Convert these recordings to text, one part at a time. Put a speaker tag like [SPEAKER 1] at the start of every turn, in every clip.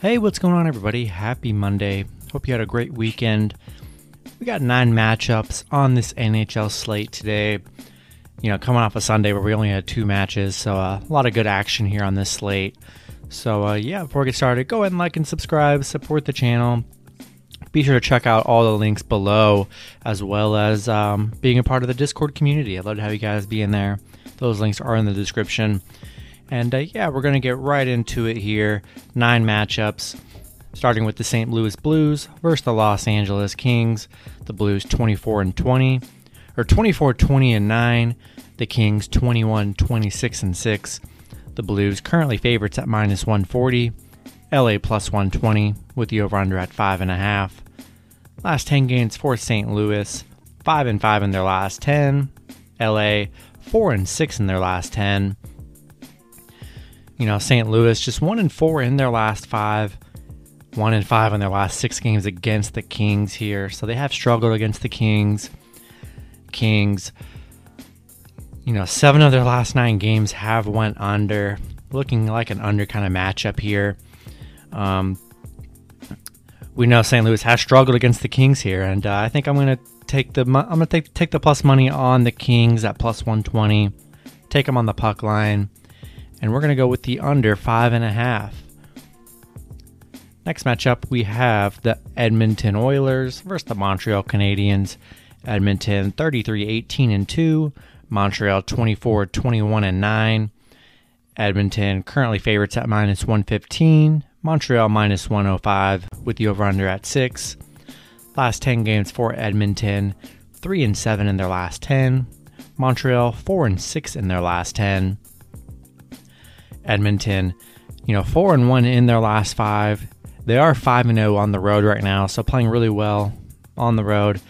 [SPEAKER 1] Hey, what's going on, everybody? Happy Monday. Hope you had a great weekend. We got nine matchups on this NHL slate today. You know, coming off a Sunday where we only had two matches, so uh, a lot of good action here on this slate. So, uh, yeah, before we get started, go ahead and like and subscribe, support the channel. Be sure to check out all the links below, as well as um, being a part of the Discord community. I'd love to have you guys be in there. Those links are in the description. And uh, yeah, we're going to get right into it here. Nine matchups, starting with the St. Louis Blues versus the Los Angeles Kings. The Blues 24 and 20, or 24 20 and 9. The Kings 21 26 and 6. The Blues currently favorites at minus 140. LA plus 120 with the over under at 5.5. Last 10 games for St. Louis 5 and 5 in their last 10. LA 4 and 6 in their last 10. You know, St. Louis just 1 and 4 in their last 5. 1 and 5 in their last 6 games against the Kings here. So they have struggled against the Kings. Kings you know, 7 of their last 9 games have went under. Looking like an under kind of matchup here. Um, we know St. Louis has struggled against the Kings here, and uh, I think I'm to take the I'm to take take the plus money on the Kings at plus 120. Take them on the puck line and we're going to go with the under five and a half. Next matchup, we have the Edmonton Oilers versus the Montreal Canadiens. Edmonton 33 18 and 2, Montreal 24 21 and 9. Edmonton currently favorites at minus 115, Montreal minus 105 with the over under at 6. Last 10 games for Edmonton, 3 and 7 in their last 10. Montreal 4 and 6 in their last 10. Edmonton, you know, four and one in their last five. They are five and zero on the road right now, so playing really well on the road.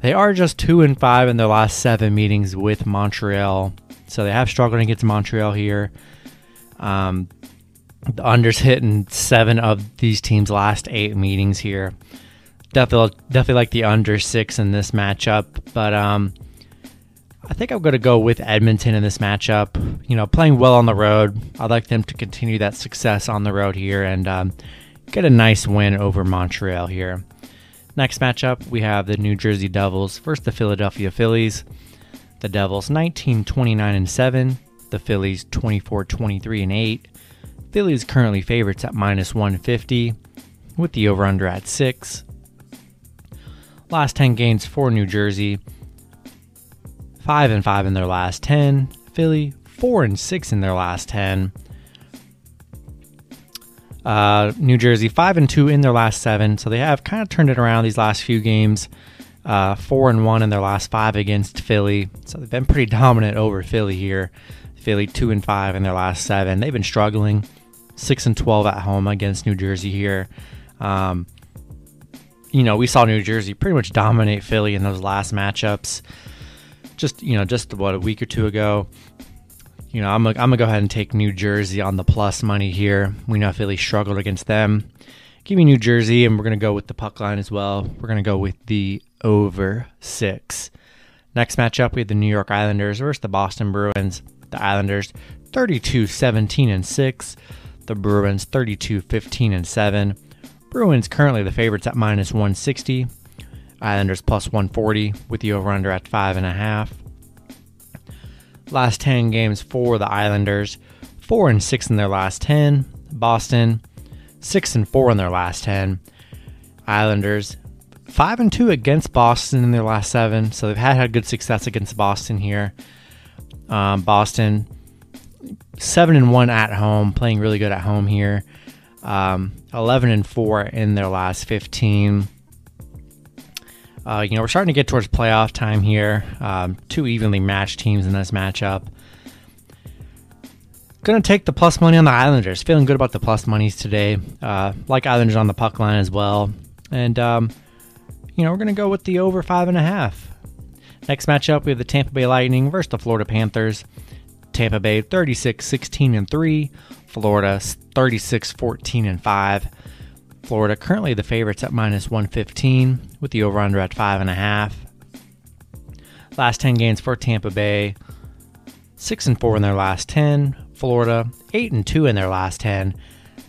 [SPEAKER 1] They are just two and five in their last seven meetings with Montreal, so they have struggled against Montreal here. Um, the unders hitting seven of these teams' last eight meetings here. Definitely, definitely like the under six in this matchup, but um, I think I'm going to go with Edmonton in this matchup. You know, playing well on the road. I'd like them to continue that success on the road here and um, get a nice win over Montreal here. Next matchup, we have the New Jersey Devils versus the Philadelphia Phillies. The Devils 19 29 and 7, the Phillies 24 23 and 8. Phillies currently favorites at minus 150 with the over under at 6. Last 10 games for New Jersey, five and five in their last ten. Philly four and six in their last ten. Uh, New Jersey five and two in their last seven, so they have kind of turned it around these last few games. Uh, four and one in their last five against Philly, so they've been pretty dominant over Philly here. Philly two and five in their last seven. They've been struggling. Six and twelve at home against New Jersey here. Um, you know, we saw New Jersey pretty much dominate Philly in those last matchups just you know just what a week or two ago. You know, I'm I'm gonna go ahead and take New Jersey on the plus money here. We know Philly struggled against them. Give me New Jersey, and we're gonna go with the puck line as well. We're gonna go with the over six. Next matchup, we have the New York Islanders versus the Boston Bruins. The Islanders 32 17 and 6. The Bruins 32 15 and 7. Bruins currently the favorites at minus 160. Islanders plus 140 with the over under at 5.5. Last 10 games for the Islanders 4 and 6 in their last 10. Boston 6 and 4 in their last 10. Islanders 5 and 2 against Boston in their last 7. So they've had, had good success against Boston here. Um, Boston 7 and 1 at home, playing really good at home here. Um, 11 and 4 in their last 15. Uh, you know, we're starting to get towards playoff time here. Um, two evenly matched teams in this matchup. Going to take the plus money on the Islanders. Feeling good about the plus monies today. Uh, like Islanders on the puck line as well. And, um, you know, we're going to go with the over five and a half. Next matchup, we have the Tampa Bay Lightning versus the Florida Panthers. Tampa Bay 36 16 and 3, Florida 36 14 and 5. Florida currently the favorites at minus 115 with the over under at 5.5. Last 10 games for Tampa Bay 6 and 4 in their last 10. Florida 8 and 2 in their last 10.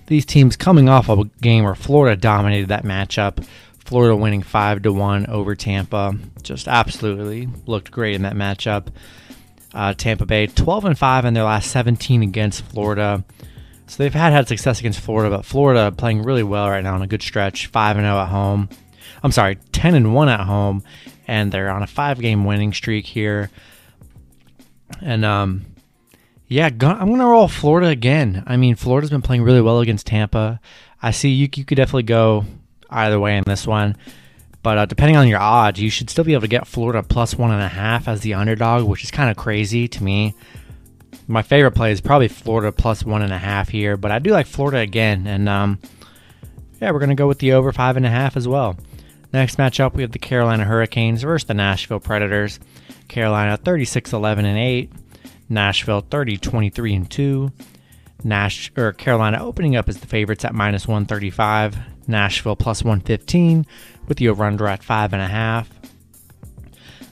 [SPEAKER 1] These teams coming off of a game where Florida dominated that matchup. Florida winning 5 to 1 over Tampa. Just absolutely looked great in that matchup. Uh, Tampa Bay 12 and 5 in their last 17 against Florida. So they've had had success against Florida, but Florida playing really well right now on a good stretch. 5 and 0 at home. I'm sorry, 10 and 1 at home and they're on a 5-game winning streak here. And um yeah, I'm to roll Florida again. I mean, Florida's been playing really well against Tampa. I see you, you could definitely go either way in this one. But uh, depending on your odds, you should still be able to get Florida plus one and a half as the underdog, which is kind of crazy to me. My favorite play is probably Florida plus one and a half here, but I do like Florida again, and um, yeah, we're gonna go with the over five and a half as well. Next matchup, we have the Carolina Hurricanes versus the Nashville Predators. Carolina 36-11 and 8, Nashville 30-23 and 2. Nash or Carolina opening up as the favorites at minus 135. Nashville plus 115 with the over under at five and a half.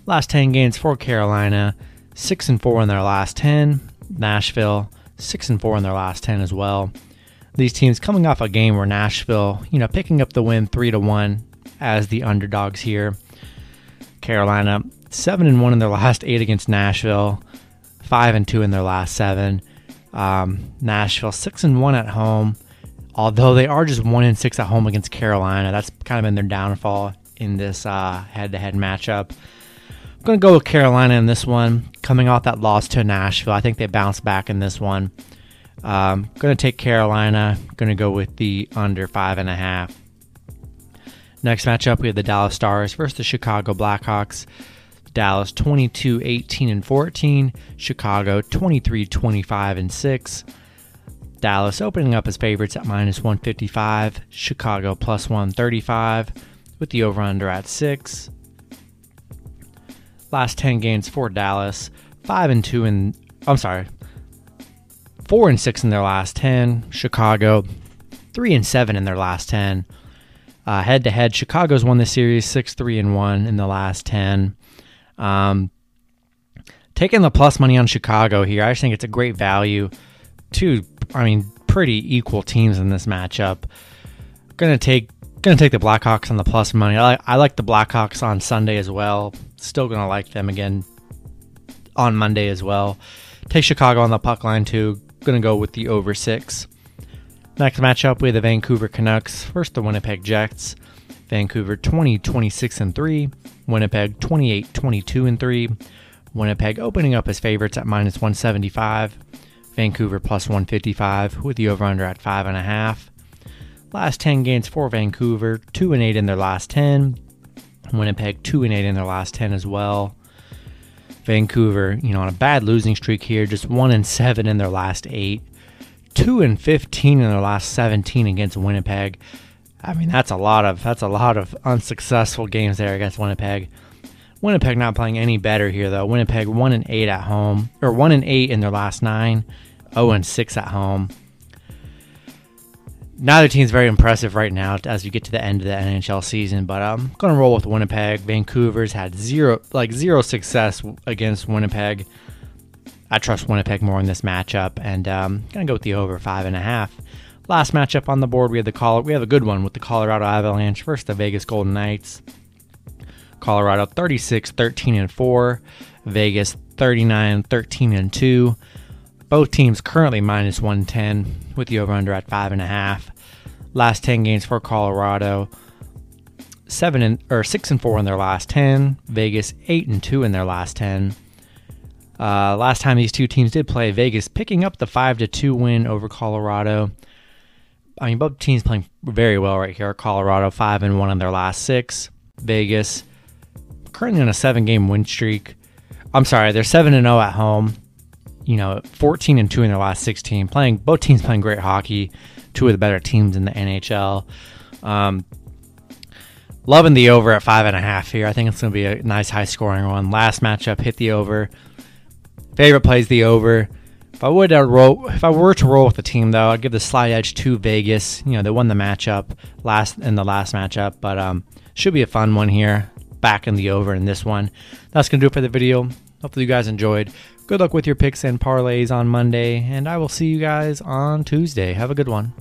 [SPEAKER 1] Last 10 games for Carolina, six and four in their last 10. Nashville six and four in their last 10 as well. These teams coming off a game where Nashville, you know, picking up the win three to one as the underdogs here. Carolina seven and one in their last eight against Nashville, five and two in their last seven. Um, Nashville six and one at home, although they are just one and six at home against Carolina. That's kind of been their downfall in this uh, head-to-head matchup. Going to go with Carolina in this one, coming off that loss to Nashville. I think they bounce back in this one. Um, going to take Carolina. Going to go with the under five and a half. Next matchup, we have the Dallas Stars versus the Chicago Blackhawks. Dallas 22 18 and 14, Chicago 23 25 and 6. Dallas opening up as favorites at minus 155, Chicago plus 135 with the over under at 6. Last 10 games for Dallas, 5 and 2 in I'm sorry. 4 and 6 in their last 10, Chicago 3 and 7 in their last 10. Head to head, Chicago's won the series 6 3 and 1 in the last 10. Um, taking the plus money on Chicago here, I just think it's a great value. Two, I mean, pretty equal teams in this matchup. Gonna take gonna take the Blackhawks on the plus money. I like, I like the Blackhawks on Sunday as well. Still gonna like them again on Monday as well. Take Chicago on the puck line too. Gonna go with the over six. Next matchup, have the Vancouver Canucks versus the Winnipeg Jets. Vancouver 20, 26 and 3. Winnipeg 28, 22 and 3. Winnipeg opening up as favorites at minus 175. Vancouver plus 155 with the over under at 5.5. Last 10 games for Vancouver 2 and 8 in their last 10. Winnipeg 2 and 8 in their last 10 as well. Vancouver, you know, on a bad losing streak here, just 1 and 7 in their last 8 two and fifteen in their last seventeen against Winnipeg. I mean, that's a lot of that's a lot of unsuccessful games there against Winnipeg. Winnipeg not playing any better here though. Winnipeg one and eight at home, or one and eight in their last nine, 0 and six at home. Neither team's very impressive right now as you get to the end of the NHL season, but I'm gonna roll with Winnipeg. Vancouver's had zero like zero success against Winnipeg. I trust Winnipeg more in this matchup, and um, gonna go with the over five and a half. Last matchup on the board, we have the call. We have a good one with the Colorado Avalanche versus the Vegas Golden Knights. Colorado 36, 13 and 4. Vegas 39, 13 and 2. Both teams currently minus 110 with the over under at five and a half. Last 10 games for Colorado, seven and or six and four in their last 10. Vegas eight and two in their last 10. Uh, last time these two teams did play, Vegas picking up the five to two win over Colorado. I mean, both teams playing very well right here. Colorado five and one in their last six. Vegas currently on a seven game win streak. I'm sorry, they're seven and zero at home. You know, 14 and two in their last 16. Playing both teams playing great hockey. Two of the better teams in the NHL. Um, loving the over at five and a half here. I think it's going to be a nice high scoring one. Last matchup hit the over. Favorite plays the over. If I would uh, roll, if I were to roll with the team though, I'd give the slight edge to Vegas. You know, they won the matchup last in the last matchup, but um, should be a fun one here. Back in the over in this one. That's gonna do it for the video. Hopefully you guys enjoyed. Good luck with your picks and parlays on Monday, and I will see you guys on Tuesday. Have a good one.